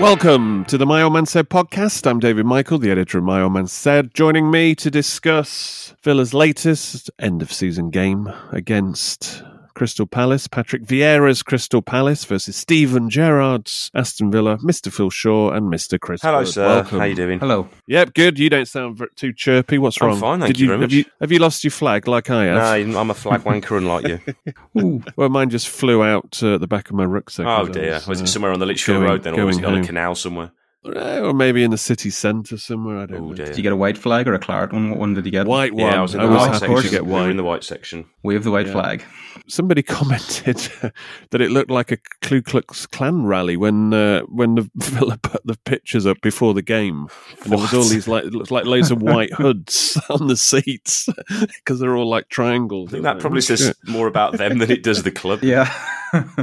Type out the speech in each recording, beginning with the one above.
Welcome to the My Old Man Said podcast. I'm David Michael, the editor of My Old Man Said. Joining me to discuss Villa's latest end of season game against Crystal Palace, Patrick Vieira's Crystal Palace versus Steven Gerrard's Aston Villa, Mr. Phil Shaw and Mr. Chris. Hello, Wood. sir. Welcome. How you doing? Hello. Yep, good. You don't sound too chirpy. What's wrong? I'm wrong? fine, thank Did you very have much. you have you lost your flag like I have? No, I'm a flag wanker unlike you. Ooh. Well, mine just flew out uh, at the back of my rucksack. oh as I dear. Was uh, it somewhere on the Lichfield Road then, or was going it on a canal somewhere? Uh, or maybe in the city centre somewhere. I don't Oh know. dear. Did you get a white flag or a claret one? What one did you get? White one. Yeah, I was in I the was white happy section. to get We were white. in the white section. We have the white Yeah. flag. somebody commented that it looked like a Ku Klux Klan rally when uh, when the Villa put the pictures up before the game, and there was all these like it looks like loads of white hoods on the seats because they're all like triangles. I think that probably says more about them than it does the club. Yeah.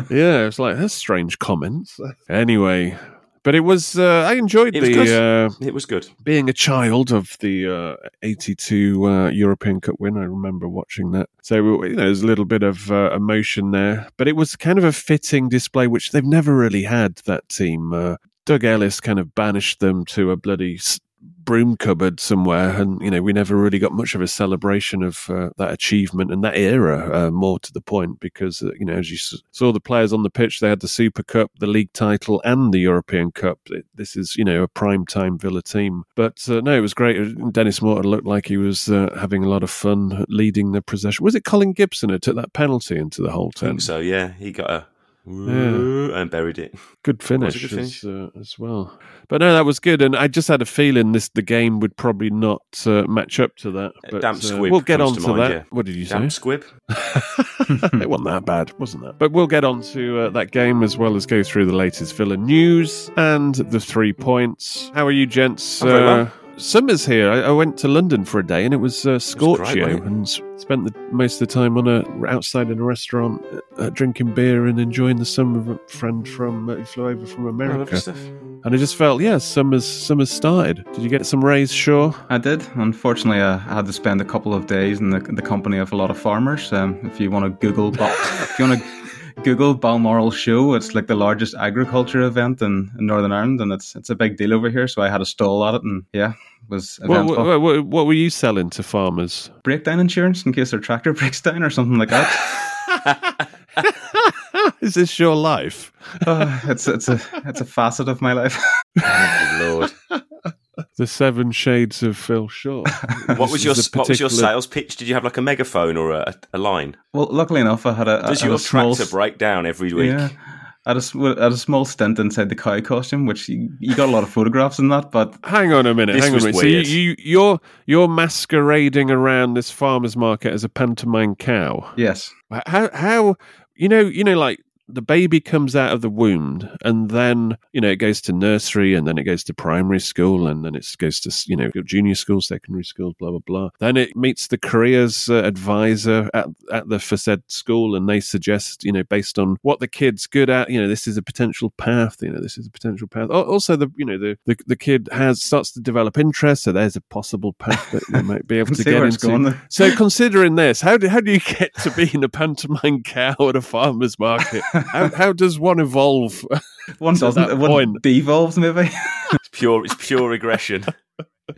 Yeah, it's like that's strange comments. Anyway. But it was. Uh, I enjoyed It the good. uh, It was good. being a child of the uh, 82 uh, European Cup win, I remember watching that. So, you know, there's a little bit of uh, emotion there. But it was kind of a fitting display, which they've never really had, that team. Uh, Doug Ellis kind of banished them to a bloody broom cupboard somewhere. And, you know, we never really got much of a celebration of uh, that achievement and that era, uh, more to the point, because, uh, you know, as you saw the players on the pitch, they had the Super Cup, the league title, and the European Cup. It, this is, you know, a prime time Villa team. But uh, no, it was great. Dennis Mortimer looked like he was uh, having a lot of fun leading the possession. Was it Colin Gibson who took that penalty into the Holte I think so, yeah. He got a and buried it. Good finish, good finish. As, uh, as well. But no, that was good, and I just had a feeling this the game would probably not uh, match up to that. Uh, But damp uh, squib we'll get on to mind, that. yeah. What did you say? Damp squib. it wasn't that bad, wasn't that? But we'll get on to uh, that game as well as go through the latest Villa news and the three points. How are you, gents? I'm very well. Summer's here. I, I went to London for a day and it was uh, great, scorchio, wasn't and spent the, most of the time on a outside in a restaurant, uh, drinking beer and enjoying the summer with a friend from uh, who flew over from America. and I just felt, yeah, summer's summer's started. Did you get some rays, Sure, I did. Unfortunately, uh, I had to spend a couple of days in the, the company of a lot of farmers. Um, if you want to Google, Bal- if you want to Google Balmoral Show, it's like the largest agriculture event in, in Northern Ireland, and it's it's a big deal over here. So I had a stall at it, and yeah, it was What, eventful. what, what, what were you selling to farmers? Breakdown insurance in case their tractor breaks down or something like that. Is this your life? Uh, it's it's a it's a facet of my life. Oh, Lord. The Seven Shades of Phil Shaw. What was your This is a what was your sales pitch? Did you have like a megaphone or a, a line? well, luckily enough, I had a, Does I your a small break down every week? Yeah. I had, a, sm- I had a small stint inside the cow costume, which you, you got a lot of photographs in that, but Hang on a minute. This hang on was a minute. weird. So you, you you're you're masquerading around this farmer's market as a pantomime cow. yes. How how you know you know like the baby comes out of the womb and then you know it goes to nursery and then it goes to primary school and then it goes to you know junior school secondary school blah blah blah. Then it meets the careers uh, advisor at, at the FSED school and they suggest you know based on what the kid's good at you know this is a potential path you know this is a potential path. Also the you know the the, the kid has starts to develop interest so there's a possible path that you might be able to get into. so considering this how do, how do you get to being a pantomime cow at a farmer's market how, how does one evolve One doesn't. that One point? devolves maybe. It's pure. It's pure regression.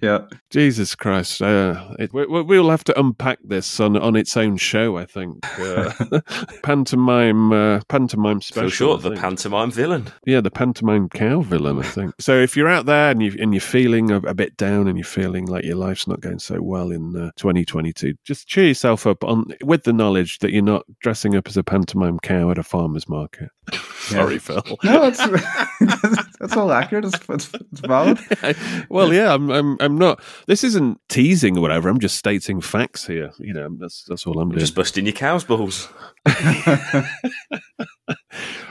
yeah. Jesus Christ! Uh, it, we, we- we'll have to unpack this on on its own show. I think uh, pantomime uh, pantomime special. Phil Shaw, the pantomime villain. yeah, the pantomime cow villain. I think. so if you're out there and you and you're feeling a, a bit down and you're feeling like your life's not going so well in uh, 2022, just cheer yourself up on with the knowledge that you're not dressing up as a pantomime cow at a farmer's market. Sorry, Phil. No, it's that's all accurate. It's, it's, it's valid. well, yeah, I'm, I'm, I'm not. This isn't teasing or whatever. I'm just stating facts here. You know, that's that's all I'm doing. Just busting your cow's balls.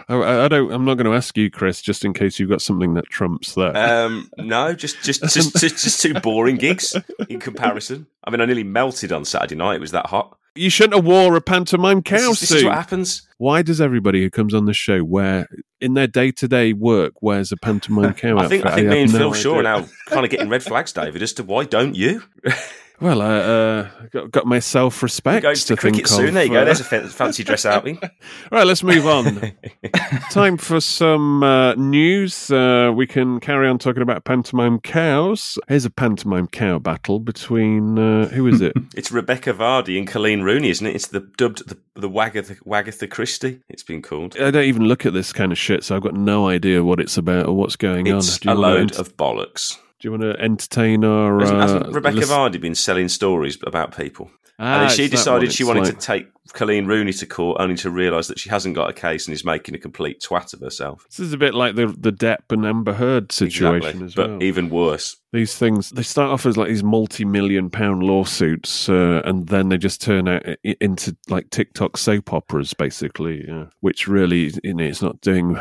I, I don't. I'm not going to ask you, Chris, just in case you've got something that trumps that. Um, no, just just just, just just two boring gigs in comparison. I mean, I nearly melted on Saturday night. It was that hot. you shouldn't have wore a pantomime cow This is, this is what happens. Why does everybody who comes on the show wear in their day to day work wears a pantomime cow I think outfit? I think me and no Phil Shaw are now kind of getting red flags, David, as to why don't you? Well, I uh, got, got my self respect. Go to cricket soon. There you go. There's a fancy dress outing. Right, let's move on. Time for some uh, news. Uh, we can carry on talking about pantomime cows. Here's a pantomime cow battle between uh, who is it? It's Rebekah Vardy and Coleen Rooney, isn't it? It's the dubbed the, the Wagatha, Wagatha Christie. It's been called. I don't even look at this kind of shit, so I've got no idea what it's about or what's going It's on. Do a load of bollocks. Do you want to entertain our? Hasn't, uh, hasn't Rebekah list- Vardy been selling stories about people? Ah, and then she decided she wanted like- to take Coleen Rooney to court, only to realise that she hasn't got a case and is making a complete twat of herself. This is a bit like the the Depp and Amber Heard situation Exactly. but well. even worse. these things they start off as like these multi-million pound lawsuits uh, and then they just turn out into like tiktok soap operas basically uh, which really you know it's not doing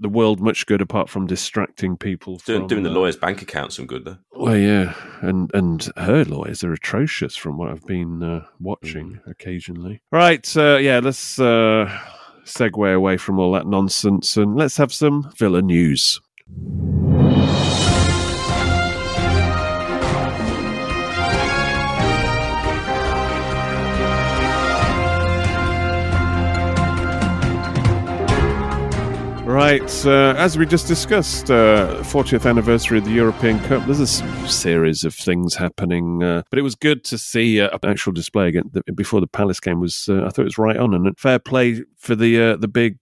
the world much good apart from distracting people Doing, from, doing the uh, lawyer's bank account some good, though. well yeah and and her lawyers are atrocious from what i've been uh, watching Mm. occasionally right uh, yeah let's uh segue away from all that nonsense and let's have some villa news Right, uh, as we just discussed, uh, 40th anniversary of the European Cup. There's a series of things happening, uh, but it was good to see uh, an actual display again the, before the Palace game. Was uh, I thought it was right on and fair play for the uh, the big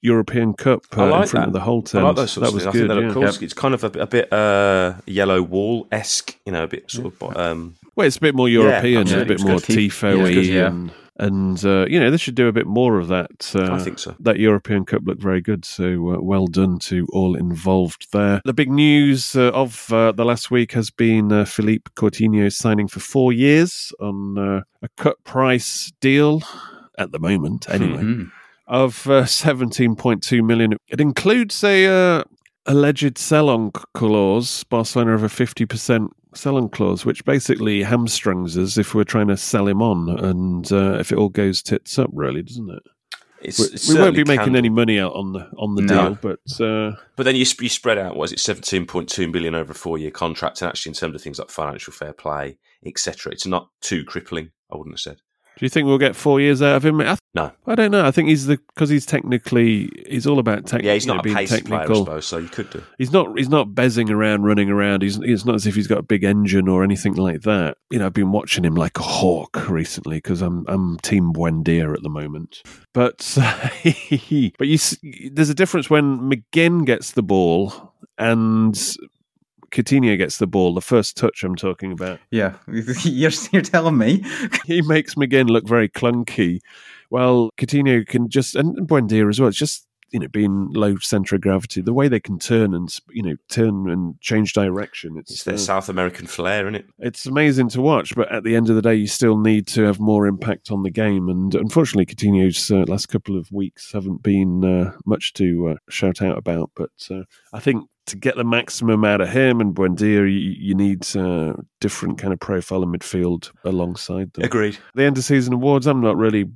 European Cup uh, I in front that. of the whole I like those sorts that of was. I good. think they look yeah. cool. It's kind of a, a bit uh, yellow wall esque, you know, a bit sort of. Um, Well, it's a bit more European, a bit more tifo-y, Yeah, yeah. And uh, you know they should do a bit more of that. Uh, I think so. that European Cup looked very good. So uh, well done to all involved there. The big news uh, of uh, the last week has been uh, Philippe Coutinho signing for four years on uh, a cut price deal at the moment, anyway, Mhm. of uh, 17.2 million. It includes a uh, alleged sell-on clause. Barcelona have a 50% sell-on clause, which basically hamstrings us if we're trying to sell him on, and uh, if it all goes tits up, really, doesn't it? It's, We, won't be making can any money out on the on the No. deal, but uh, But then you, sp- you spread out, was it, 17.2 billion over a four year contract. And actually, in terms of things like financial fair play, etc., it's not too crippling, I wouldn't have said. Do you think we'll get four years out of him? I, th- No. I don't know. I think he's the because he's technically he's all about tech. Yeah, he's you know, not a being pacey player, I technical. suppose, so you could do. He's not. He's not bezzing around, running around. He's. It's not as if he's got a big engine or anything like that. You know, I've been watching him like a hawk recently because I'm. I'm Team Buendia at the moment. But but you. There's a difference when McGinn gets the ball and Coutinho gets the ball. The first touch I'm talking about. Yeah, you're, you're telling me. he makes McGinn look very clunky. Well, Coutinho can just and Buendia as well. It's just you know being low center of gravity, the way they can turn and you know turn and change direction. It's, It's their uh, South American flair, isn't it? it's amazing to watch, but at the end of the day, you still need to have more impact on the game. And unfortunately, Coutinho's uh, last couple of weeks haven't been uh, much to uh, shout out about. But uh, I think to get the maximum out of him and Buendia, you, you need uh, different kind of profile in midfield alongside them. Agreed. The end of season awards, I'm not really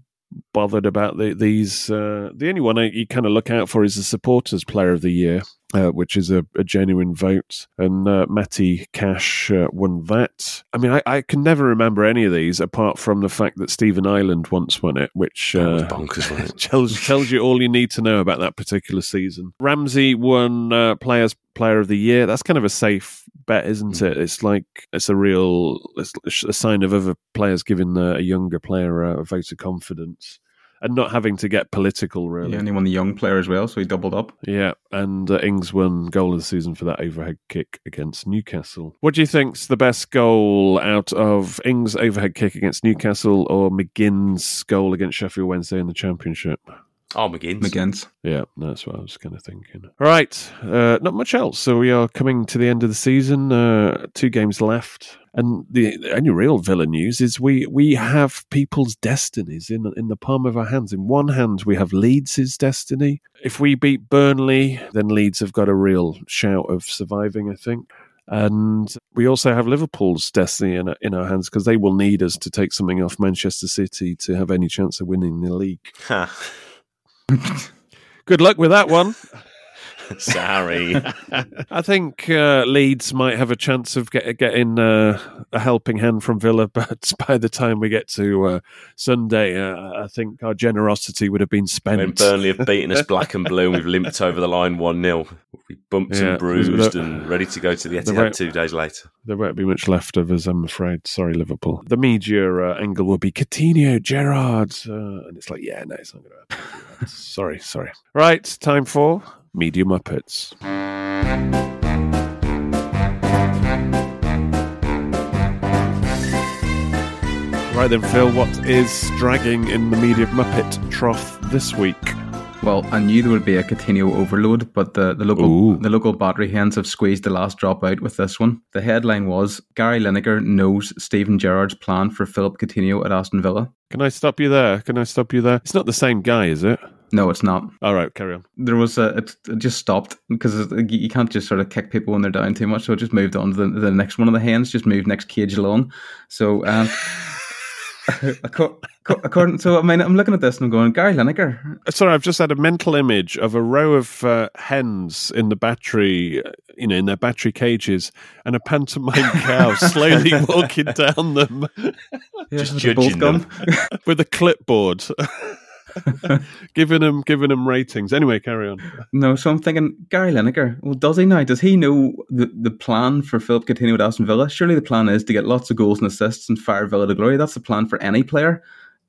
bothered about the, these. Uh, the only one you kind of look out for is the supporters player of the year, uh, which is a, a genuine vote. And uh, Matty Cash uh, won that. I mean, I, I can never remember any of these apart from the fact that Stephen Ireland once won it, which uh, bonkers, tells tells you all you need to know about that particular season. Ramsey won uh, Players Player of the Year. That's kind of a safe bet, isn't Hmm. it? It's like it's a real it's a sign of other players giving uh, a younger player a, a vote of confidence and not having to get political. Really, Yeah, and he won the young player as well, so he doubled up. yeah, and uh, Ings won goal of the season for that overhead kick against Newcastle. What do you think's the best goal out of Ings' overhead kick against Newcastle or McGinn's goal against Sheffield Wednesday in the Championship? Oh, McGinns. McGinnis. Yeah, that's what I was kind of thinking. All right, uh, not much else. So we are coming to the end of the season. Uh, two games left, and the the only real villain news is we we have people's destinies in in the palm of our hands. In one hand, we have Leeds' destiny. If we beat Burnley, then Leeds have got a real shout of surviving. I think. And we also have Liverpool's destiny in, in our hands because they will need us to take something off Manchester City to have any chance of winning the league. Good luck with that one. Sorry. I think uh, Leeds might have a chance of get, getting uh, a helping hand from Villa, but by the time we get to uh, Sunday, uh, I think our generosity would have been spent. when Burnley have beaten us black and blue and we've limped over the line 1 0. We bumped Yeah. and bruised and ready to go to the Etihad two days later. There won't be much left of us, I'm afraid. Sorry, Liverpool. The media uh, angle will be Coutinho, Gerrard, uh, and it's like, yeah, no, it's not going to happen. sorry, sorry. Right, time for Media Muppets. Right then, Phil, what is dragging in the Media Muppet trough this week? Well, I knew there would be a Coutinho overload, but the, the local Ooh. the local battery hens have squeezed the last drop out with this one. The headline was Gary Lineker knows Steven Gerrard's plan for Philip Coutinho at Aston Villa. Can I stop you there? Can I stop you there? It's not the same guy, is it? No, it's not. All right, carry on. There was a it, it just stopped because you can't just sort of kick people when they're down too much. So it just moved on to the, the next one of the hens. Just moved next cage along. So um, acco- acco- according, so I mean, I'm looking at this and I'm going, Gary Lineker. Sorry, I've just had a mental image of a row of uh, hens in the battery, you know, in their battery cages, and a pantomime cow slowly walking down them Just the bolt judging gun. with a clipboard, giving him giving them ratings. Anyway, carry on. No, so I'm thinking Gary Lineker. Well, does he now? Does he know the, the plan for Philip Coutinho at Aston Villa? Surely the plan is to get lots of goals and assists and fire Villa to glory. That's the plan for any player.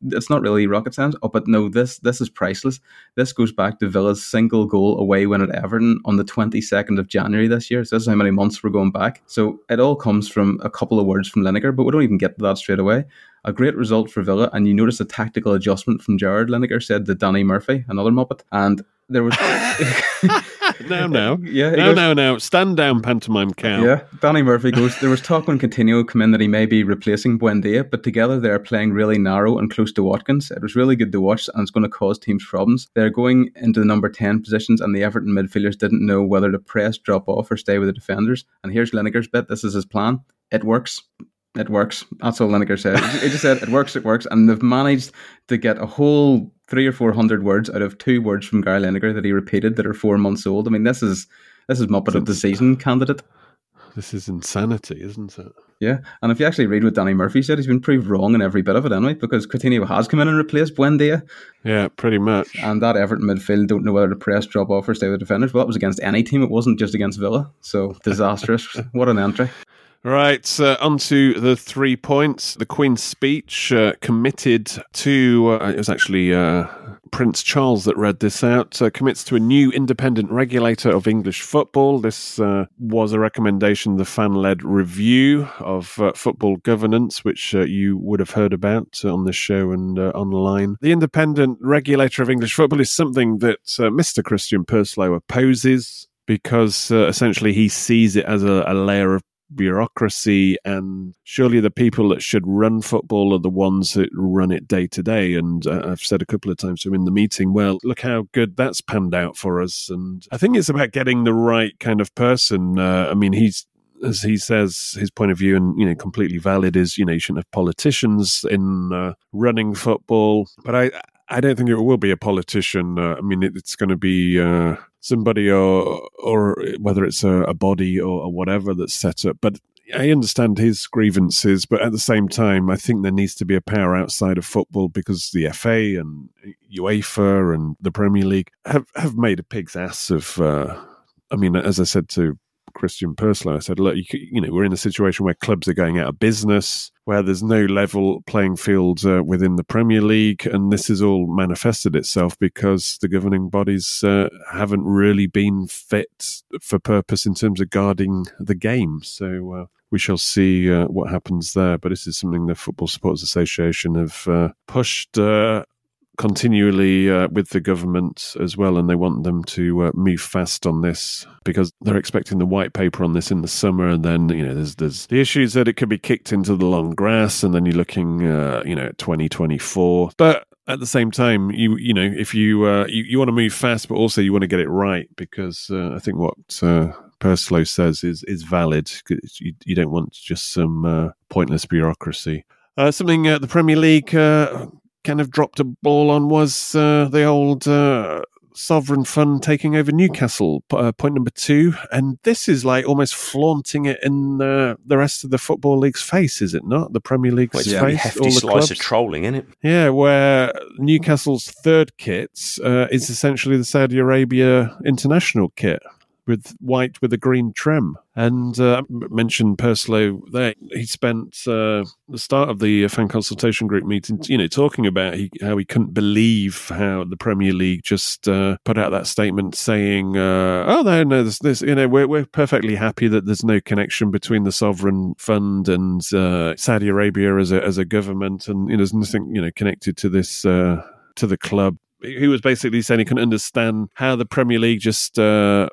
It's not really rocket science. Oh, but no, this this is priceless. This goes back to Villa's single goal away win at Everton on the 22nd of January this year. So this is how many months we're going back. So it all comes from a couple of words from Lineker, but we don't even get to that straight away. A great result for Villa, and you notice a tactical adjustment from Gerrard Lineker said to Danny Murphy, another Muppet, and there was No, no, Yeah, no, goes- no, no. Stand down, pantomime cow. Yeah, Danny Murphy goes. There was talk when Coutinho come in that he may be replacing Buendia, but together they're playing really narrow and close to Watkins. It was really good to watch, and it's going to cause teams problems. They're going into the number ten positions, and the Everton midfielders didn't know whether to press, drop off, or stay with the defenders. And here's Lineker's bit. This is his plan. It works. It works. That's all Lineker said. He just said it works. It works, and they've managed to get a whole three or four hundred words out of two words from Gary Lineker that he repeated that are four months old. I mean, this is this is Muppet of the season candidate. This is insanity, isn't it? Yeah, and if you actually read what Danny Murphy said, he's been proved wrong in every bit of it anyway, because Coutinho has come in and replaced Buendia, Yeah, pretty much. and that Everton midfield don't know whether to press, drop off, or stay with defenders. Well, that was against any team; it wasn't just against Villa. So disastrous! what an entry! Right, uh, on to the three points. The Queen's speech uh, committed to, uh, it was actually uh, Prince Charles that read this out, uh, commits to a new independent regulator of English football. This uh, was a recommendation, the fan led review of football governance, which you would have heard about on this show and online. The independent regulator of English football is something that Mr. Christian Purslow opposes because uh, essentially he sees it as a, a layer of bureaucracy and surely the people that should run football are the ones that run it day to day. And uh, i've said a couple of times in the meeting well look how good that's panned out for us. And i think it's about getting the right kind of person. Uh, i mean he's as he says, his point of view, and you know, completely valid, is you know, you shouldn't have politicians in uh, running football. But I, I don't think it will be a politician. Uh, I mean, it, it's going to be uh, somebody, or or whether it's a, a body or, or whatever that's set up. But I understand his grievances, but at the same time, I think there needs to be a power outside of football because the FA and UEFA and the Premier League have, have made a pig's ass of. Uh, I mean, as I said to Christian Purslow, I said, look, you, you, know, we're in a situation where clubs are going out of business, where there's no level playing field uh, within the Premier League, and this has all manifested itself because the governing bodies uh, haven't really been fit for purpose in terms of guarding the game. So uh, we shall see uh, what happens there. But this is something the Football Supporters Association have uh, pushed uh, continually uh, with the government as well, and they want them to uh, move fast on this because they're expecting the white paper on this in the summer. And then you know, there's there's the issues that it could be kicked into the long grass, and then you're looking, uh, you know, at 2024. But at the same time, you you know, if you uh, you, you want to move fast, but also you want to get it right because uh, I think what uh, Purslow says is is valid. You, you don't want just some pointless bureaucracy. Uh, something uh, the Premier League uh, kind of dropped a ball on was uh, the old uh, sovereign fund taking over Newcastle. Uh, point number two, and this is like almost flaunting it in the rest of the football league's face, is it not? The Premier League's Well, it's a face, hefty all the slice clubs. of trolling, isn't it? Yeah, where Newcastle's third kit uh, is essentially the Saudi Arabia international kit with white with a green trim. And uh, mentioned Purslow there. He spent uh, the start of the fan consultation group meeting, you know, talking about he, how he couldn't believe how the Premier League just uh, put out that statement saying, uh, "Oh no, no, there's, there's, you know, we're we're perfectly happy that there's no connection between the sovereign fund and uh, Saudi Arabia as a as a government, and you know, there's nothing you know connected to this uh, to the club." He was basically saying he couldn't understand how the Premier League just uh,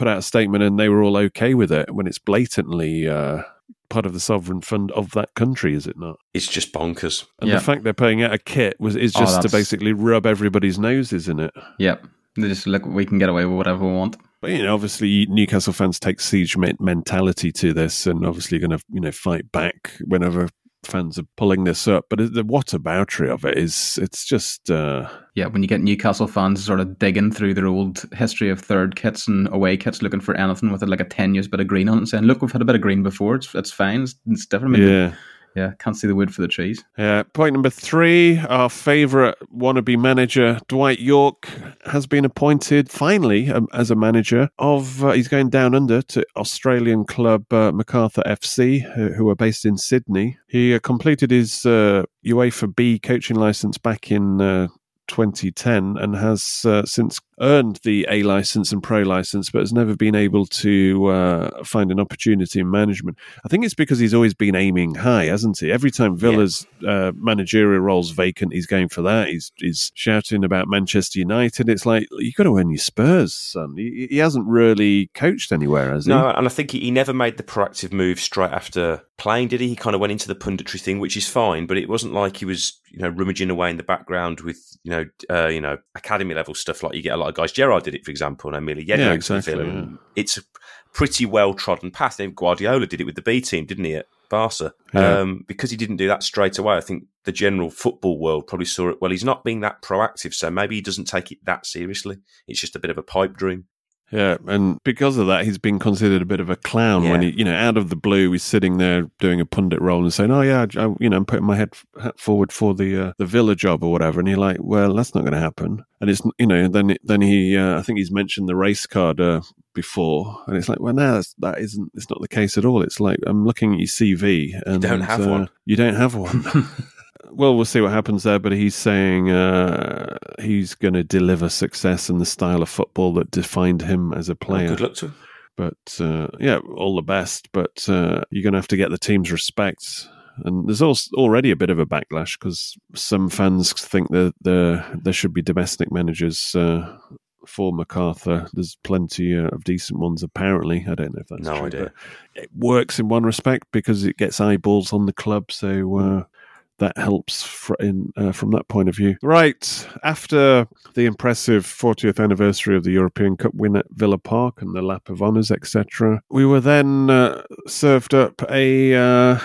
put out a statement and they were all okay with it when it's blatantly uh, part of the sovereign fund of that country, is it not? It's just bonkers. And Yeah. the fact they're paying out a kit was is Oh, just to basically rub everybody's noses in it. Yep. They just look, we can get away with whatever we want. But you know, obviously Newcastle fans take siege mentality to this, and obviously going to you know fight back whenever fans are pulling this up. But the whataboutery of it is it's just uh, Yeah, when you get Newcastle fans sort of digging through their old history of third kits and away kits, looking for anything with it, like a tenuous bit of green on it, and saying, "Look, we've had a bit of green before. It's it's fine. It's, it's different." Mean, yeah. Yeah. Can't see the wood for the trees. Yeah, point number three, our favourite wannabe manager, Dwight Yorke, has been appointed finally um, as a manager of, uh, he's going down under to Australian club uh, MacArthur FC, who, who are based in Sydney. He uh, completed his uh, UEFA B coaching licence back in uh, 2010 and has uh, since earned the A license and pro license, but has never been able to uh, find an opportunity in management. I think it's because he's always been aiming high, hasn't he? Every time Villa's uh, managerial role's vacant, he's going for that. He's he's shouting about Manchester United. It's like you've got to earn your Spurs, son. He, he hasn't really coached anywhere, has he? No, and I think he, he never made the proactive move straight after playing, did he? He kind of went into the punditry thing, which is fine, but it wasn't like he was, you know, rummaging away in the background with, you know, uh, you know, academy level stuff like you get a lot of guys. Gerrard did it, for example, and Emilio Yeah, exactly, yeah. It's a pretty well trodden path. Then Guardiola did it with the B team, didn't he, at Barca? Yeah. Um, because he didn't do that straight away, I think the general football world probably saw it. Well, he's not being that proactive, so maybe he doesn't take it that seriously. It's just a bit of a pipe dream. Yeah, and because of that, he's been considered a bit of a clown when he, you know, out of the blue, he's sitting there doing a pundit role and saying, "Oh yeah, I, you know, I'm putting my head hat forward for the uh, the Villa job or whatever," and you're like, "Well, that's not going to happen." And it's, you know, then then he, uh, I think he's mentioned the race card uh, before, and it's like, well, no, that's, that isn't. It's not the case at all. It's like I'm looking at your CV, and don't have uh, one. You don't have one. well, we'll see what happens there. But he's saying uh, he's going to deliver success in the style of football that defined him as a Oh, player. good luck to him. But uh, yeah, all the best. But uh, you're going to have to get the team's respect. And there's also already a bit of a backlash because some fans think that there there should be domestic managers uh, for MacArthur. There's plenty uh, of decent ones, apparently. I don't know if that's No true, idea. it works in one respect because it gets eyeballs on the club. So uh, that helps fr- in, uh, from that point of view. Right. After the impressive 40th anniversary of the European Cup win at Villa Park and the lap of honours, etc., we were then uh, served up a.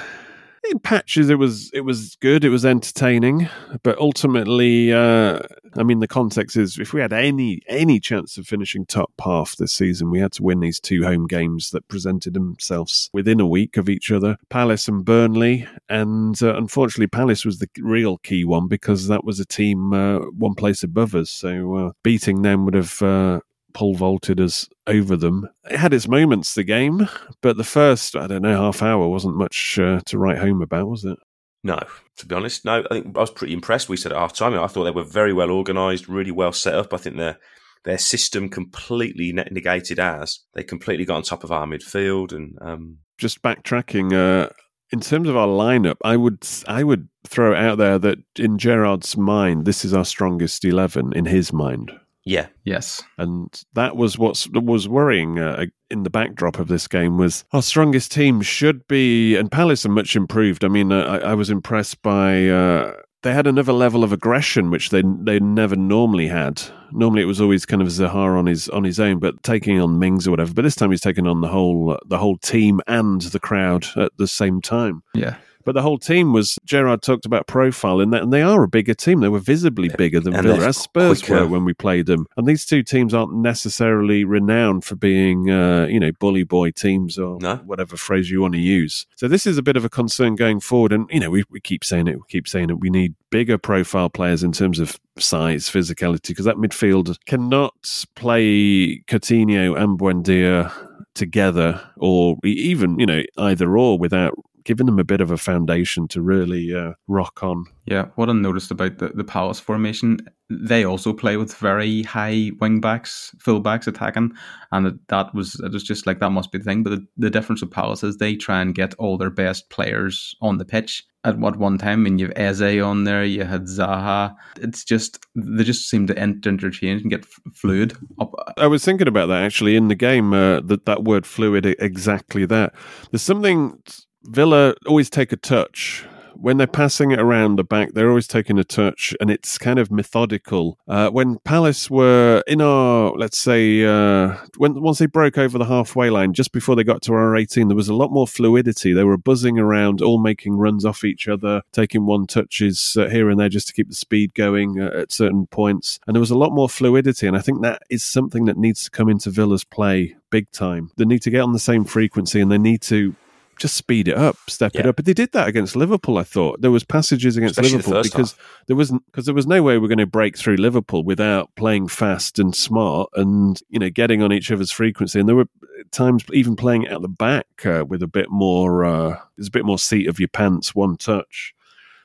Uh, in patches, it was it was good. It was entertaining, but ultimately, uh, I mean, the context is if we had any any chance of finishing top half this season, we had to win these two home games that presented themselves within a week of each other: Palace and Burnley. And uh, unfortunately, Palace was the real key one because that was a team uh, one place above us. So uh, beating them would have. Pole vaulted us over them. It had its moments, the game, but the first, I don't know, half hour wasn't much uh, to write home about, was it? No, to be honest, no. I think I was pretty impressed. We said at half time, I thought they were very well organised, really well set up. I think their their system completely negated ours. They completely got on top of our midfield, and um, Just backtracking, uh, in terms of our lineup, I would I would throw it out there that in Gerrard's mind, this is our strongest eleven in his mind. Yeah, Yes. and that was what was worrying uh, in the backdrop of this game was our strongest team should be and Palace are much improved. I mean, uh, I, I was impressed by uh, they had another level of aggression which they they never normally had. Normally, it was always kind of Zaha on his on his own, but taking on Mings or whatever. But this time, he's taken on the whole uh, the whole team and the crowd at the same time. Yeah. But the whole team was Gerrard talked about profile in that, and they are a bigger team. They were visibly bigger than and Villa, as Spurs quicker. were when we played them. And these two teams aren't necessarily renowned for being, uh, you know, bully boy teams or No. whatever phrase you want to use. So this is a bit of a concern going forward. And you know, we, we keep saying it, we keep saying it. We need bigger profile players in terms of size, physicality, because that midfield cannot play Coutinho and Buendia together, or even you know either or without giving them a bit of a foundation to really uh, rock on. Yeah, what I noticed about the, the Palace formation, they also play with very high wing backs, full backs attacking, and that was it was just like that must be the thing. But the, the difference with Palace is they try and get all their best players on the pitch at what one time. I mean, you have Eze on there, you had Zaha. It's just they just seem to inter- interchange and get f- fluid up. I was thinking about that actually in the game. Uh, that that word fluid, exactly that. There's something Villa always take a touch when they're passing it around the back. They're always taking a touch, and it's kind of methodical. Uh, when Palace were in our, let's say, uh, when once they broke over the halfway line, just before they got to our 18, there was a lot more fluidity. They were buzzing around, all making runs off each other, taking one touches uh, here and there just to keep the speed going uh, at certain points, and there was a lot more fluidity. And I think that is something that needs to come into Villa's play big time. They need to get on the same frequency, and they need to just speed it up, step it up. But they did that against Liverpool. I thought there was passages against Especially Liverpool first because there wasn't because there was no way we are going to break through Liverpool without playing fast and smart and you know getting on each other's frequency. And there were times even playing out the back uh, with a bit more uh, there's a bit more seat of your pants, one touch.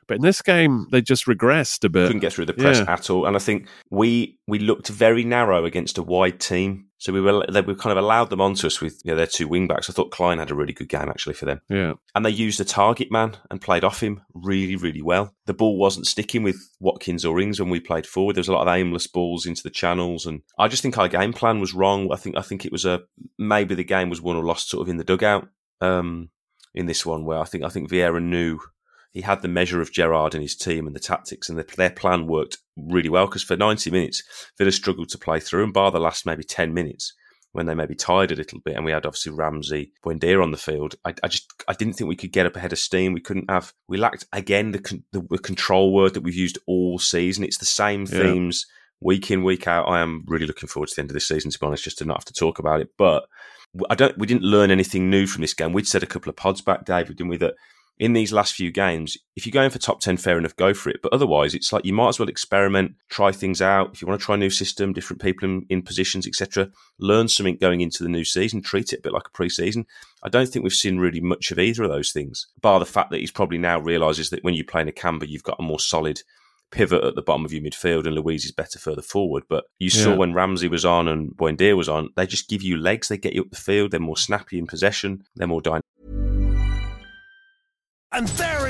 But in this game, they just regressed a bit. couldn't get through the press Yeah. at all. And I think we we looked very narrow against a wide team. So we were they, we kind of allowed them onto us with you know, their two wing backs. I thought Clyne had a really good game actually for them. Yeah, And they used the target man and played off him really, really well. The ball wasn't sticking with Watkins or Ings when we played forward. There was a lot of aimless balls into the channels, and I just think our game plan was wrong. I think I think it was a maybe the game was won or lost sort of in the dugout um, in this one, where I think I think Vieira knew he had the measure of Gerrard and his team and the tactics, and the, their plan worked really well because for 90 minutes, Villa struggled to play through, and bar the last maybe 10 minutes when they maybe tired a little bit, and we had obviously Ramsey, Buendia on the field. I, I just I didn't think we could get up ahead of steam. We couldn't have. We lacked again the con, the, the control word that we've used all season. It's the same Yeah. themes week in week out. I am really looking forward to the end of this season. To be honest, just to not have to talk about it, but. I don't. We didn't learn anything new from this game. We'd said a couple of pods back, David, didn't we? That in these last few games, if you're going for top 10, fair enough, go for it. But otherwise, it's like you might as well experiment, try things out. If you want to try a new system, different people in, in positions, etc., learn something going into the new season, treat it a bit like a pre season. I don't think we've seen really much of either of those things, bar the fact that he's probably now realises that when you play in a camber, you've got a more solid pivot at the bottom of your midfield and Luiz is better further forward. But you saw Yeah. when Ramsey was on and Buendia was on, they just give you legs, they get you up the field, they're more snappy in possession, they're more dynamic. And there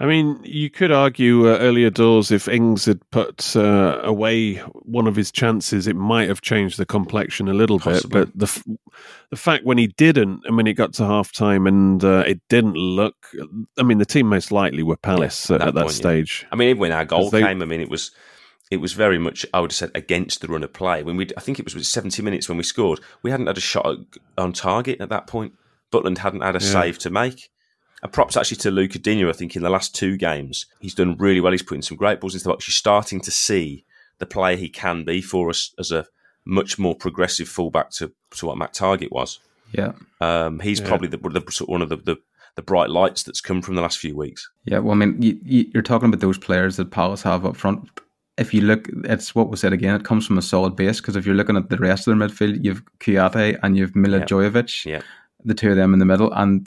I mean, you could argue uh, earlier doors if Ings had put uh, away one of his chances, it might have changed the complexion a little Possibly. bit. But the f- the fact when he didn't, and when it got to half time and uh, it didn't look, I mean, the team most likely were Palace Yeah, at, at at that that point, yeah. stage. I mean, even when our goal they- came, I mean, it was it was very much I would have said against the run of play. When we, I think it was with seventy minutes when we scored, we hadn't had a shot on target at that point. Butland hadn't had a Yeah. save to make. And props actually to Lucas Digne. I think in the last two games he's done really well. He's putting some great balls into the box. You're starting to see the player he can be for us as a much more progressive fullback to to what Matt Targett was. Yeah. Um, he's Yeah. probably the, the, one of the, the the bright lights that's come from the last few weeks. Yeah, well, I mean, you, you, you're talking about those players that Palace have up front. If you look, it's what was said again. It comes from a solid base because if you're looking at the rest of their midfield, you've Kouyate and you've Mila Yeah. Jojovic, Yeah. the two of them in the middle, and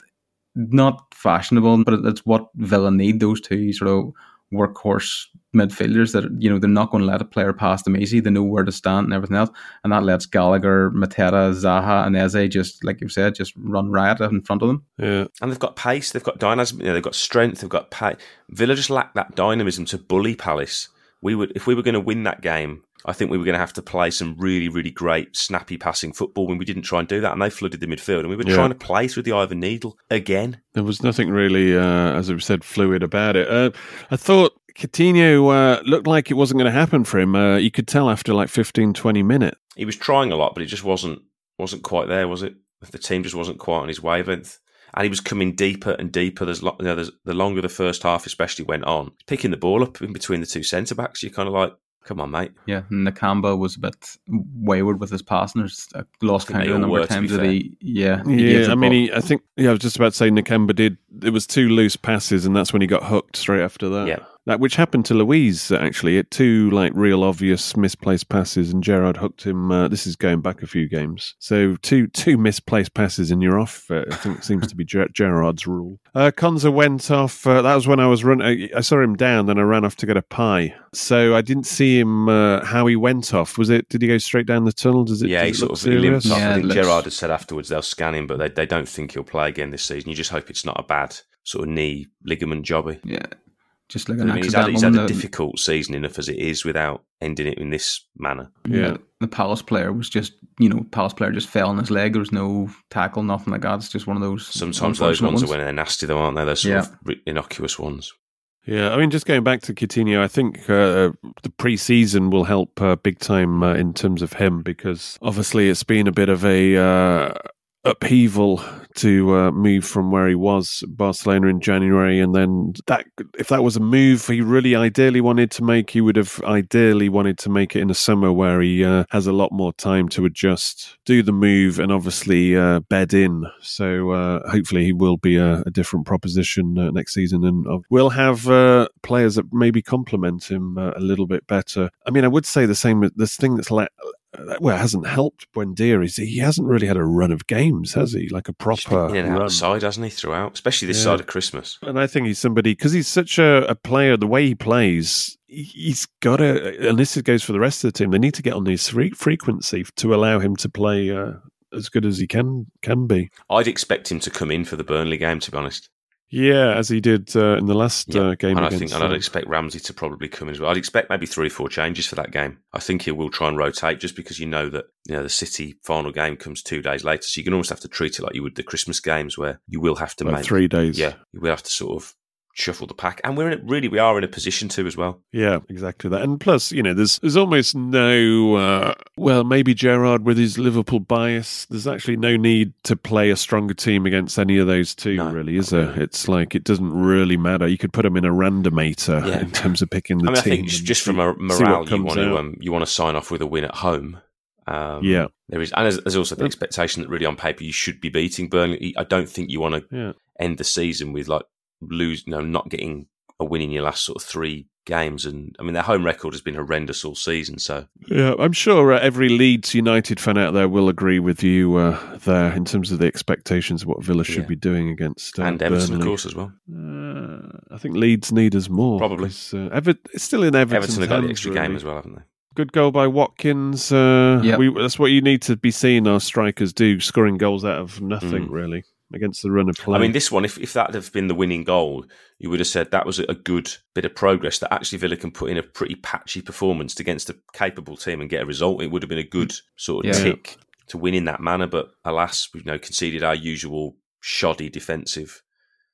not fashionable, but it's what Villa need. Those two sort of workhorse midfielders that you know they're not going to let a player pass them easy. They know where to stand and everything else, and that lets Gallagher, Mateta, Zaha, and Eze just like you've said, just run riot in front of them. Yeah, and they've got pace, they've got dynamism, you know, they've got strength, they've got pace. Villa just lack that dynamism to bully Palace. We would, if we were going to win that game, I think we were going to have to play some really, really great, snappy passing football. When we didn't try and do that, and they flooded the midfield, and we were Yeah. trying to play through the Ivan Needle again. there was nothing really, uh, as I've said, fluid about it. Uh, I thought Coutinho uh, looked like it wasn't going to happen for him. Uh, you could tell after like 15, 20 minutes. He was trying a lot, but it just wasn't wasn't quite there, was it? The team just wasn't quite on his wavelength. And he was coming deeper and deeper. There's, you know, there's the longer the first half, especially went on, picking the ball up in between the two centre backs. You're kind of like, come on, mate. Yeah, Nakamba was a bit wayward with his passing. There's I uh, lost I think count they of the number of times that he, yeah, he Yeah, the I mean, he, I think, yeah, I was just about to say Nakamba did. It was two loose passes, and that's when he got hooked straight after that. Yeah. That which happened to Luiz actually. It two like real obvious misplaced passes, and Gerrard hooked him. Uh, this is going back a few games, so two two misplaced passes and you're off. Uh, I think it seems to be Ger- Gerrard's rule. Uh, Konsa went off. Uh, that was when I was running. I saw him down, then I ran off to get a pie. So I didn't see him uh, how he went off. Was it? Did he go straight down the tunnel? Does it? yeah, does he it look sort of he limped off. Yeah, I think looks- Gerrard has said afterwards they'll scan him, but they, they don't think he'll play again this season. You just hope it's not a bad sort of knee ligament jobby. Yeah, just like I an mean, he's had, he's had a difficult season enough as it is without ending it in this manner. Yeah. the Palace player was just, you know, Palace player just fell on his leg. There was no tackle, nothing like that. It's just one of those. Sometimes those unfortunate ones are when they're nasty, though, aren't they? Those sort Yeah. of ri- innocuous ones. Yeah, I mean, just going back to Coutinho, I think uh, the pre-season will help uh, big time uh, in terms of him because obviously it's been a bit of a uh, upheaval to uh, move from where he was Barcelona in January, and then that if that was a move he really ideally wanted to make, he would have ideally wanted to make it in the summer where he uh, has a lot more time to adjust, do the move, and obviously uh, bed in. So uh, hopefully he will be a, a different proposition uh, next season, and uh, we'll have players that maybe complement him a little bit better. I mean, I would say the same. This thing that's let well, it hasn't helped Buendia is he hasn't really had a run of games, has he? Like a proper in and out run. the side, hasn't he, throughout? Especially this Yeah. side of Christmas. And I think he's somebody because he's such a, a player. The way he plays, he- he's got to. And this goes for the rest of the team. They need to get on his fre- frequency to allow him to play uh, as good as he can can be. I'd expect him to come in for the Burnley game, to be honest. Yeah, as he did uh, in the last Yeah. uh, game and I think, and I'd uh, expect Ramsey to probably come in as well. I'd expect maybe three or four changes for that game. I think he will try and rotate just because you know that you know the City final game comes two days later, so you can almost have to treat it like you would the Christmas games, where you will have to like make three days. Yeah, you will have to sort of shuffle the pack, and we're in really we are in a position to as well. Yeah, exactly that. And plus, you know, there's there's almost no uh, well, maybe Gerrard with his Liverpool bias, there's actually no need to play a stronger team against any of those two, No, really, is there? really. It's like it doesn't really matter. You could put them in a randomator Yeah. in terms of picking the I mean, I team. think just, from a morale, you want to um, you want to sign off with a win at home. Um, Yeah. there is, and there's, there's also the expectation that really on paper you should be beating Burnley. I don't think you want to Yeah. end the season with like lose, you know, not getting a win in your last sort of three games. And I mean, their home record has been horrendous all season. So Yeah, I'm sure uh, every Leeds United fan out there will agree with you uh, there in terms of the expectations of what Villa should Yeah. be doing against uh, and Everton, Burnley. of course, as well. Uh, I think Leeds need us more. Probably. Uh, Ever- it's still in Everton's Everton have got the extra really. game as well, haven't they? Good goal by Watkins. Uh, Yep. we, that's what you need to be seeing our strikers do, scoring goals out of nothing, Mm. really, against the run of play. I mean, this one, if, if that had been the winning goal, you would have said that was a good bit of progress. That actually Villa can put in a pretty patchy performance against a capable team and get a result. It would have been a good sort of Yeah. tick to win in that manner. But alas, we've you know conceded our usual shoddy defensive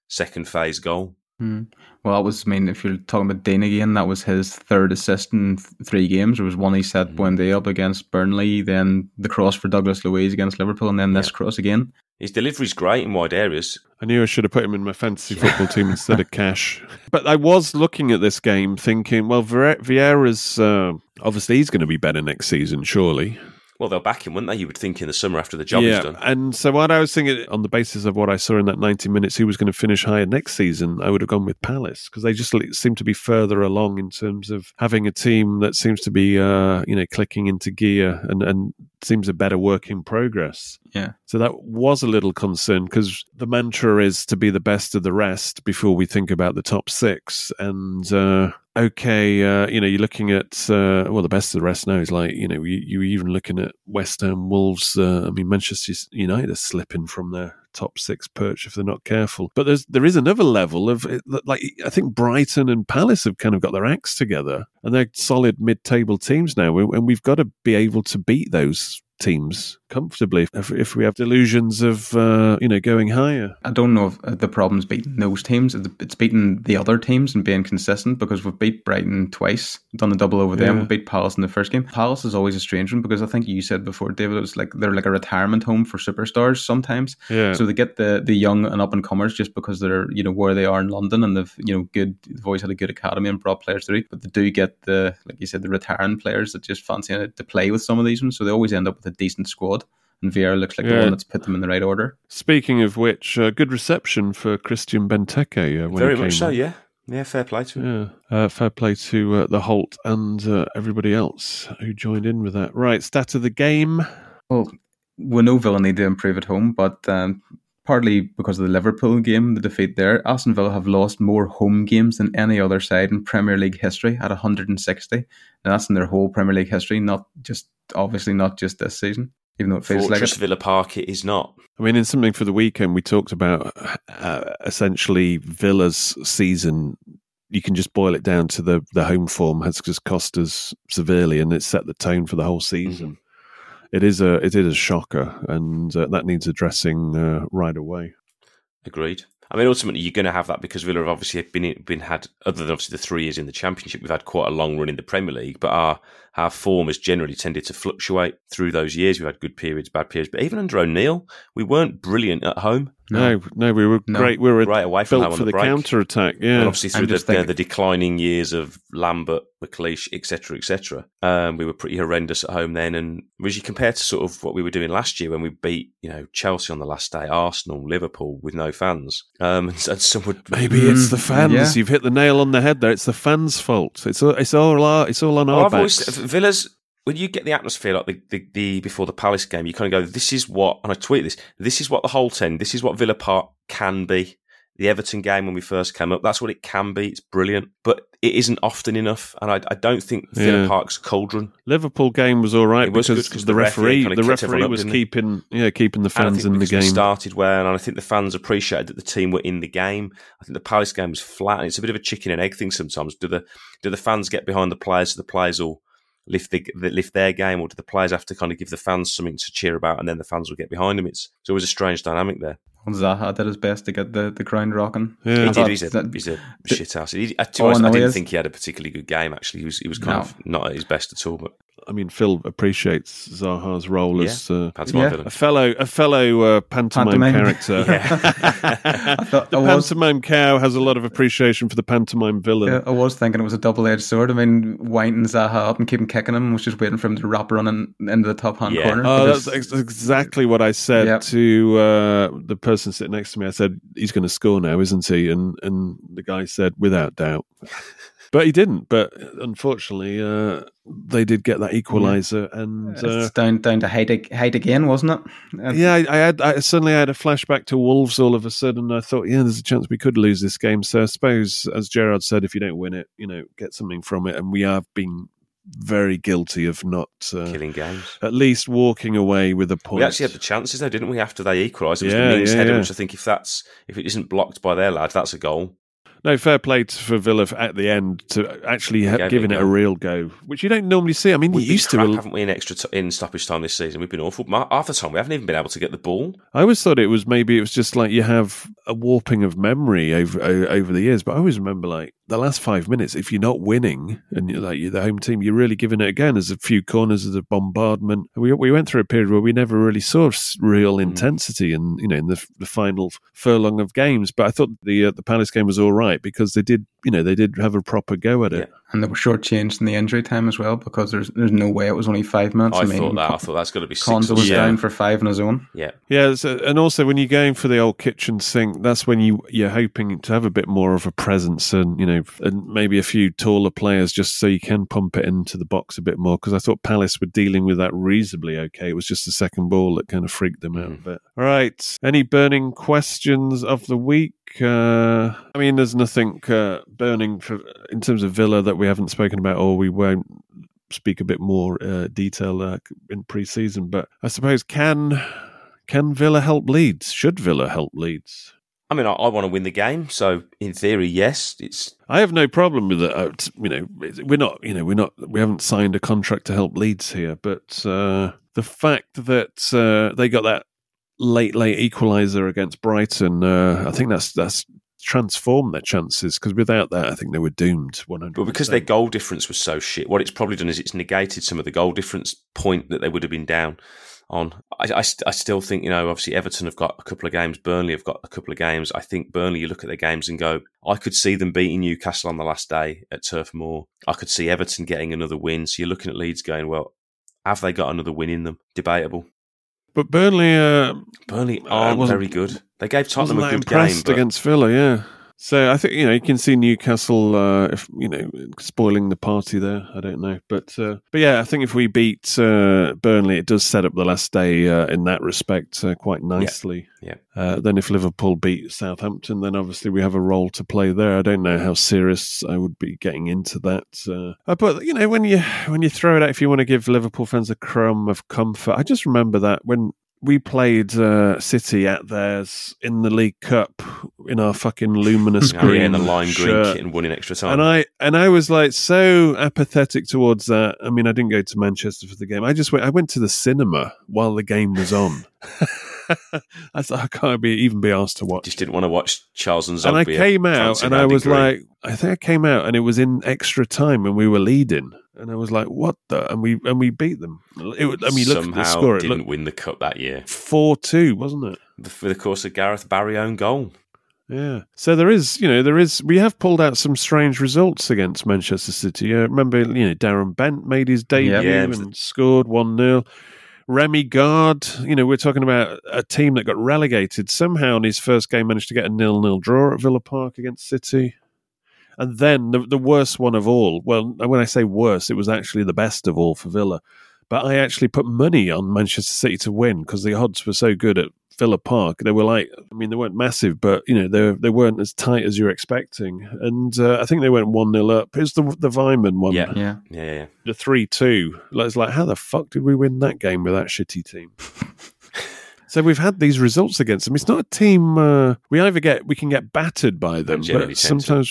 second phase goal. Hmm. Well, that was, I mean, if you're talking about Dane again, that was his third assist in th- three games. There was one he set Mm-hmm. Buendia up against Burnley, then the cross for Douglas Luiz against Liverpool, and then this cross again. His delivery's great in wide areas. I knew I should have put him in my fantasy football team instead of Cash. But I was looking at this game thinking, well, Vie- Vieira's uh, obviously he's going to be better next season, surely. Well, they'll back him, wouldn't they? You would think in the summer after the job yeah, is done. and so what I was thinking on the basis of what I saw in that 90 minutes, who was going to finish higher next season, I would have gone with Palace because they just seem to be further along in terms of having a team that seems to be, uh, you know, clicking into gear and, and seems a better work in progress. Yeah. So that was a little concern because the mantra is to be the best of the rest before we think about the top six. And uh, okay, uh, you know, you're looking at uh, well, the best of the rest now is like you know, you, you're even looking at West Ham, Wolves. Uh, I mean, Manchester United are slipping from their top six perch if they're not careful. But there's there is another level of like I think Brighton and Palace have kind of got their acts together and they're solid mid-table teams now, and we've got to be able to beat those teams comfortably if, if we have delusions of uh, you know going higher. I don't know if uh, the problem's beating those teams. It's it's beating the other teams and being consistent because we've beat Brighton twice, done a double over them. Yeah. We beat Palace in the first game. Palace is always a strange one because I think you said before, David, it was like they're like a retirement home for superstars sometimes. Yeah. So they get the the young and up and comers just because they're you know where they are in London and they've you know good they've always had a good academy and brought players through. But they do get the like you said the retiring players that just fancy it to play with some of these ones. So they always end up with a decent squad. And Vieira looks like the Yeah. one that's put them in the right order. Speaking of which, uh, good reception for Christian Benteke uh, when Very he came much so, on. yeah. Yeah, fair play to him. Yeah, uh, fair play to uh, the Holte and uh, everybody else who joined in with that. Right, stat of the game. Well, we know Villa need to improve at home, but um, partly because of the Liverpool game, the defeat there, Aston Villa have lost more home games than any other side in Premier League history at 160. And that's in their whole Premier League history, not just obviously not just this season, even though it feels Fortress like it. Villa Park, it is not. I mean, in something for the weekend, we talked about uh, essentially Villa's season. You can just boil it down to the the home form has just cost us severely, and it's set the tone for the whole season. It is a it is a shocker, and uh, that needs addressing uh, right away. Agreed. I mean, ultimately, you're going to have that because Villa have obviously been been had other than obviously the three years in the Championship. We've had quite a long run in the Premier League, but our our form has generally tended to fluctuate through those years. We've had good periods, bad periods, but even under O'Neill, we weren't brilliant at home. No, no, we were No. great. We were Right away from built home for the the, counter attack. And Yeah, obviously through the, just you know, the declining years of Lambert, McLeish, etc., etc., um, we were pretty horrendous at home then. And as you compare to sort of what we were doing last year when we beat, you know, Chelsea on the last day, Arsenal, Liverpool with no fans, um, and, and some would maybe it's Mm, the fans. yeah. You've hit the nail on the head there. It's the fans' fault. It's all, it's all our, it's all on our I've always backs. Villa's when you get the atmosphere like the, the, the before the Palace game, you kind of go, "This is what," and I tweet this. This is what the whole End. This is what Villa Park can be. The Everton game when we first came up, that's what it can be. It's brilliant, but it isn't often enough, and I, I don't think Villa Yeah. Park's cauldron. Liverpool game was all right It because, good 'cause the the referee referee, kinda the referee was keeping, yeah, keeping the fans in the because game. started well, and I think the fans appreciated that the team were in the game. I think the Palace game was flat, and it's a bit of a chicken and egg thing sometimes. Do the do the fans get behind the players so the players will lift the, lift their game, or do the players have to kind of give the fans something to cheer about, and then the fans will get behind them? It's, it's always a strange dynamic there. Zaha did his best to get the, the ground rocking. Yeah. He did. He's a, that- he's a shit. He, I, honest, I didn't think he had a particularly good game. Actually, he was he was kind No. of not at his best at all. But I mean, Phil appreciates Zaha's role Yeah. as uh, Yeah. a fellow, a fellow uh, pantomime, Pantomime. character. I thought the I was, pantomime cow has a lot of appreciation for the pantomime villain. yeah, I was thinking it was a double edged sword. I mean, winding Zaha up and keeping kicking him was just waiting for him to wrap running into the top hand Yeah. corner. Oh, Because- that's ex- exactly what I said Yep. to uh, the person sitting next to me. I said, "He's going to score now, isn't he?" And and the guy said, "Without doubt." But he didn't. But unfortunately, uh, they did get that equaliser, and uh, it's down down to height, ag- again, wasn't it? And yeah, I, I had I, suddenly I had a flashback to Wolves. All of a sudden, I thought, yeah, there's a chance we could lose this game. So I suppose, as Gerrard said, if you don't win it, you know, get something from it. And we have been very guilty of not uh, Killing games. at least walking away with a point. We actually had the chances though, didn't we? After they equalised, it was Yeah, the Mings yeah, header, yeah. which I think if that's if it isn't blocked by their lad, that's a goal. No, fair play to, for Villa at the end to actually ha- gave it giving a it a real go, which you don't normally see. I mean, We've you used crap, to. haven't we? In extra t- in stoppage time this season, we've been awful. Half the time, we haven't even been able to get the ball. I always thought it was maybe it was just like you have a warping of memory over over the years. But I always remember like the last five minutes. If you're not winning and you're like you're the home team, you're really giving it again. There's a few corners, of a bombardment. We we went through a period where we never really saw real Mm. intensity, and you know in the the final furlong of games. But I thought the uh, the Palace game was all right because they did you know they did have a proper go at it. and they were shortchanged in the injury time as well because there's there's no way it was only five minutes. I, I, mean, thought that. I thought that's got to be six. Konsa was seven. down for five on his own. Yeah, Yeah, so, and also when you're going for the old kitchen sink, that's when you you're hoping to have a bit more of a presence, and you know, and maybe a few taller players, just so you can pump it into the box a bit more. Because I thought Palace were dealing with that reasonably okay. It was just the second ball that kind of freaked them out a bit. All right, any burning questions of the week? Uh, I mean, there's nothing uh, burning for in terms of Villa that we haven't spoken about, or we won't speak a bit more uh, detail uh, in pre-season. But I suppose can can Villa help Leeds? Should Villa help Leeds? I mean, I, I want to win the game, so in theory, yes. It's I have no problem with it. Uh, You know, we're not. You know, we're not. We haven't signed a contract to help Leeds here, but uh, the fact that uh, they got that late, late equaliser against Brighton, uh, I think that's that's transformed their chances. Because without that, I think they were doomed. One hundred. But because their goal difference was so shit, what it's probably done is it's negated some of the goal difference point that they would have been down on. I, I, st- I still think, you know, obviously Everton have got a couple of games, Burnley have got a couple of games. I think Burnley, you look at their games and go, I could see them beating Newcastle on the last day at Turf Moor. I could see Everton getting another win. So you're looking at Leeds going, well, have they got another win in them? Debatable. But Burnley uh, Burnley I aren't very good. They gave Tottenham a good game, but against Villa. Yeah, So I think you know you can see Newcastle, uh, if you know, spoiling the party there. I don't know, but uh, but yeah, I think if we beat uh, Burnley, it does set up the last day uh, in that respect uh, quite nicely. Yeah. Uh, then if Liverpool beat Southampton, then obviously we have a role to play there. I don't know how serious I would be getting into that, uh, but you know when you when you throw it out, if you want to give Liverpool fans a crumb of comfort, I just remember that when we played uh, City at theirs in the League Cup in our fucking luminous Oh, green yeah, in the lime green shirt. kit and won in extra time. And I and I was like so apathetic towards that. I mean, I didn't go to Manchester for the game. I just went. I went to the cinema while the game was on. I thought I can't be even be asked to watch. just didn't want to watch Charles and and I came out and I was Green. like, I think I came out and it was in extra time and we were leading. And I was like, what the? And we and we beat them. It, I mean, look at somehow the score. It didn't win the cup that year four two, wasn't it? The- for the course of Gareth Barry own goal. Yeah. So there is, you know, there is. We have pulled out some strange results against Manchester City. Uh, remember, you know, Darren Bent made his debut Yeah. Yeah, and scored one 0 Remi Garde, you know, we're talking about a team that got relegated. Somehow in his first game managed to get a nil nil draw at Villa Park against City. And then the, the worst one of all, well, when I say worst, it was actually the best of all for Villa. But I actually put money on Manchester City to win because the odds were so good at Villa Park. They were like, I mean, they weren't massive, but you know, they they weren't as tight as you're expecting. And uh, I think they went one 0 up. It's the the Weimann one, Yeah. Yeah. Yeah, yeah, yeah. the three two. It's like, how the fuck did we win that game with that shitty team? So we've had these results against them. It's not a team uh, we either get we can get battered by them, but tend to.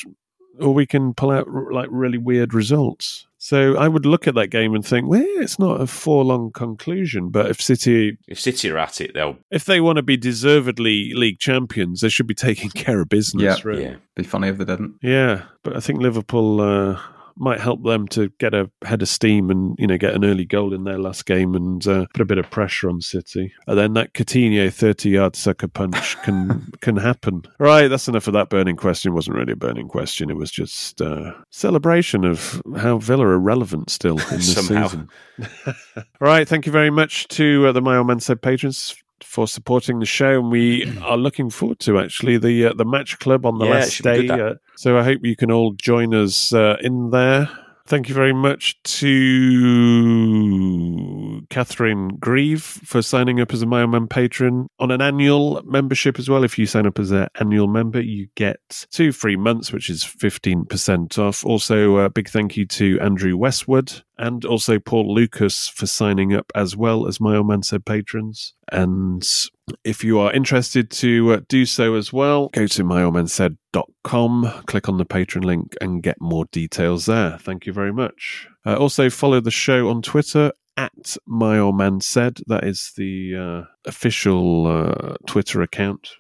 Sometimes, or we can pull out like really weird results. So I would look at that game and think, well, it's not a forlong conclusion. But if City, If City are at it, they'll. if they want to be deservedly league champions, they should be taking care of business. Yeah. really. Yeah. Be funny if they didn't. Yeah, but I think Liverpool uh, might help them to get a head of steam and you know get an early goal in their last game and uh, put a bit of pressure on City. And then that Coutinho thirty-yard sucker punch can can happen. Right, that's enough of that burning question. It wasn't really a burning question. It was just uh, celebration of how Villa are relevant still in this season. right, thank you very much to uh, the My Old Man Said patrons. For supporting the show, and we are looking forward to actually the uh, the match club on the Yeah, last day. uh, so I hope you can all join us uh, in there. Thank you very much to Catherine Grieve for signing up as a My Old Man patron on an annual membership as well. If you sign up as an annual member, you get two free months, which is 15% off. Also, a big thank you to Andrew Westwood and also Paul Lucas for signing up as well as My Old Man Said patrons. And if you are interested to uh, do so as well, go to myoldmansaid.com, click on the patron link, and get more details there. Thank you very much. Uh, also, follow the show on Twitter at My Old Man Said. That is the uh, official uh, Twitter account.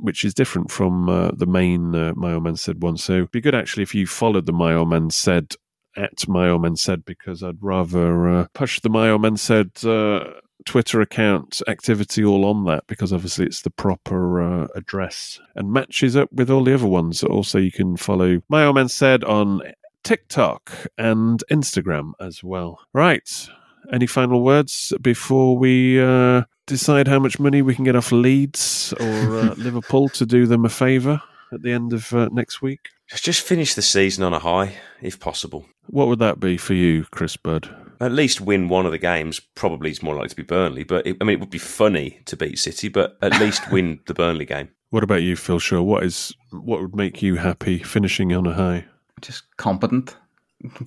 Which is different from uh, the main uh, My Old Man Said one. So it'd be good actually if you followed the My Old Man Said at My Old Man Said because I'd rather uh, push the My Old Man Said uh, Twitter account activity all on that because obviously it's the proper uh, address and matches up with all the other ones. Also, you can follow My Old Man Said on TikTok and Instagram as well. Right. Any final words before we uh, decide how much money we can get off Leeds or uh, Liverpool to do them a favour at the end of uh, next week? Just finish the season on a high, if possible. What would that be for you, Chris Budd? At least win one of the games. Probably it's more likely to be Burnley, but it, I mean, it would be funny to beat City, but at least win the Burnley game. What about you, Phil Shaw? What is what would make you happy finishing on a high? Just competent.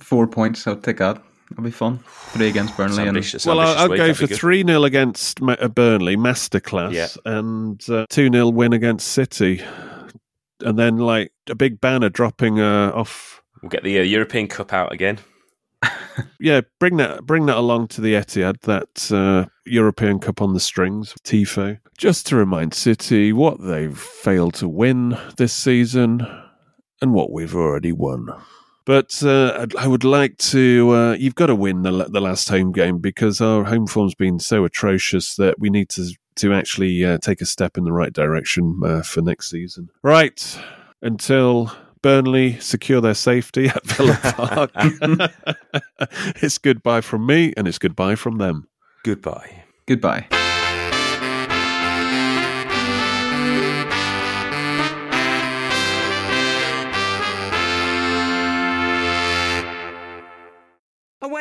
Four points, I'll take that. It'll be fun. Three against It's Burnley. And ambitious. Well, ambitious I'll, I'll go for 3 0 against uh, Burnley, masterclass, Yeah. and 2 0 win against City. And then, like, a big banner dropping uh, off. We'll get the uh, European Cup out again. Yeah, bring that bring that along to the Etihad, that uh, European Cup on the strings, Tifo. Just to remind City what they've failed to win this season and what we've already won. But uh, I'd- like to. Uh, you've got to win the, the last home game because our home form's been so atrocious that we need to to actually uh, take a step in the right direction uh, for next season. Right until Burnley secure their safety at Villa Park. it's goodbye from me, and it's goodbye from them. Goodbye. goodbye.